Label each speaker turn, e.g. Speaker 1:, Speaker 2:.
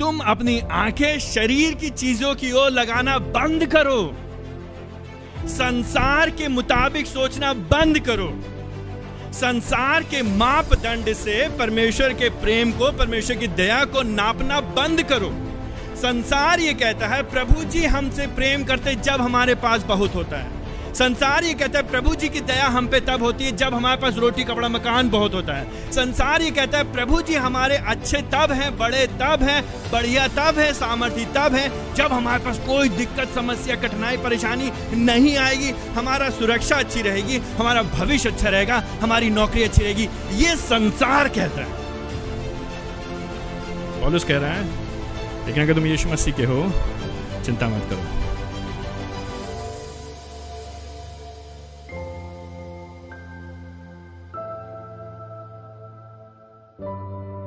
Speaker 1: तुम अपनी आँखें शरीर की चीज़ों की ओर लगाना बंद करो। संसार के मुताबिक सोचना बंद करो। संसार के मापदंड से परमेश्वर के प्रेम को, परमेश्वर की दया को नापना बंद करो। संसार ये कहता है, प्रभु जी हमसे प्रेम करते जब हमारे पास बहुत होता है। संसार ये कहता है, प्रभु जी की दया हम पे तब होती है जब हमारे पास रोटी, कपड़ा, मकान बहुत होता है। संसार ये कहता है, प्रभु जी हमारे अच्छे तब हैं, बड़े तब हैं, बढ़िया तब है सामर्थ्य तब है, जब हमारे पास कोई दिक्कत, समस्या, कठिनाई, परेशानी नहीं आएगी। हमारा सुरक्षा अच्छी रहेगी, हमारा भविष्य अच्छा रहेगा, हमारी नौकरी अच्छी रहेगी। ये संसार कहता है। कह रहा है लेकिन अगर तुम यीशु मसीह के हो, चिंता मत करो। うん。